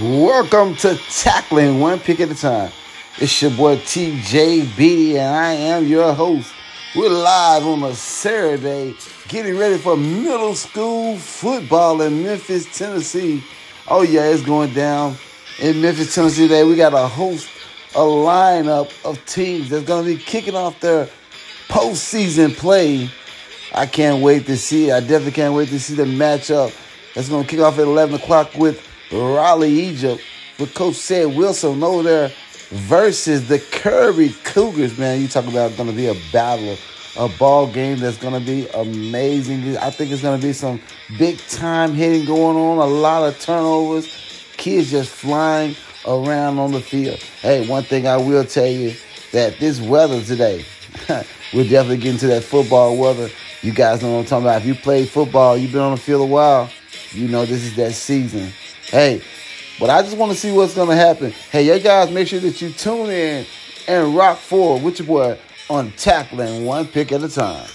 Welcome to Tackling One Pick at a Time. It's your boy TJB, and I am your host. We're live on a Saturday, getting ready for middle school football in Memphis, Tennessee. Oh, yeah, it's going down in Memphis, Tennessee today. We got a host, a lineup of teams that's going to be kicking off their postseason play. I can't wait to see. I definitely can't wait to see the matchup that's going to kick off at 11 o'clock with Raleigh, Egypt, with Coach Said Wilson over there versus the Kirby Cougars, man. You talk about going to be a battle, a ball game that's going to be amazing. I think it's going to be some big time hitting going on, a lot of turnovers, kids just flying around on the field. Hey, one thing I will tell you that this weather today, we're definitely getting to that football weather. You guys know what I'm talking about. If you played football, you've been on the field a while, you know this is that season. Hey, but I just want to see what's going to happen. Hey, you guys, make sure that you tune in and rock forward with your boy on tackling one pick at a time.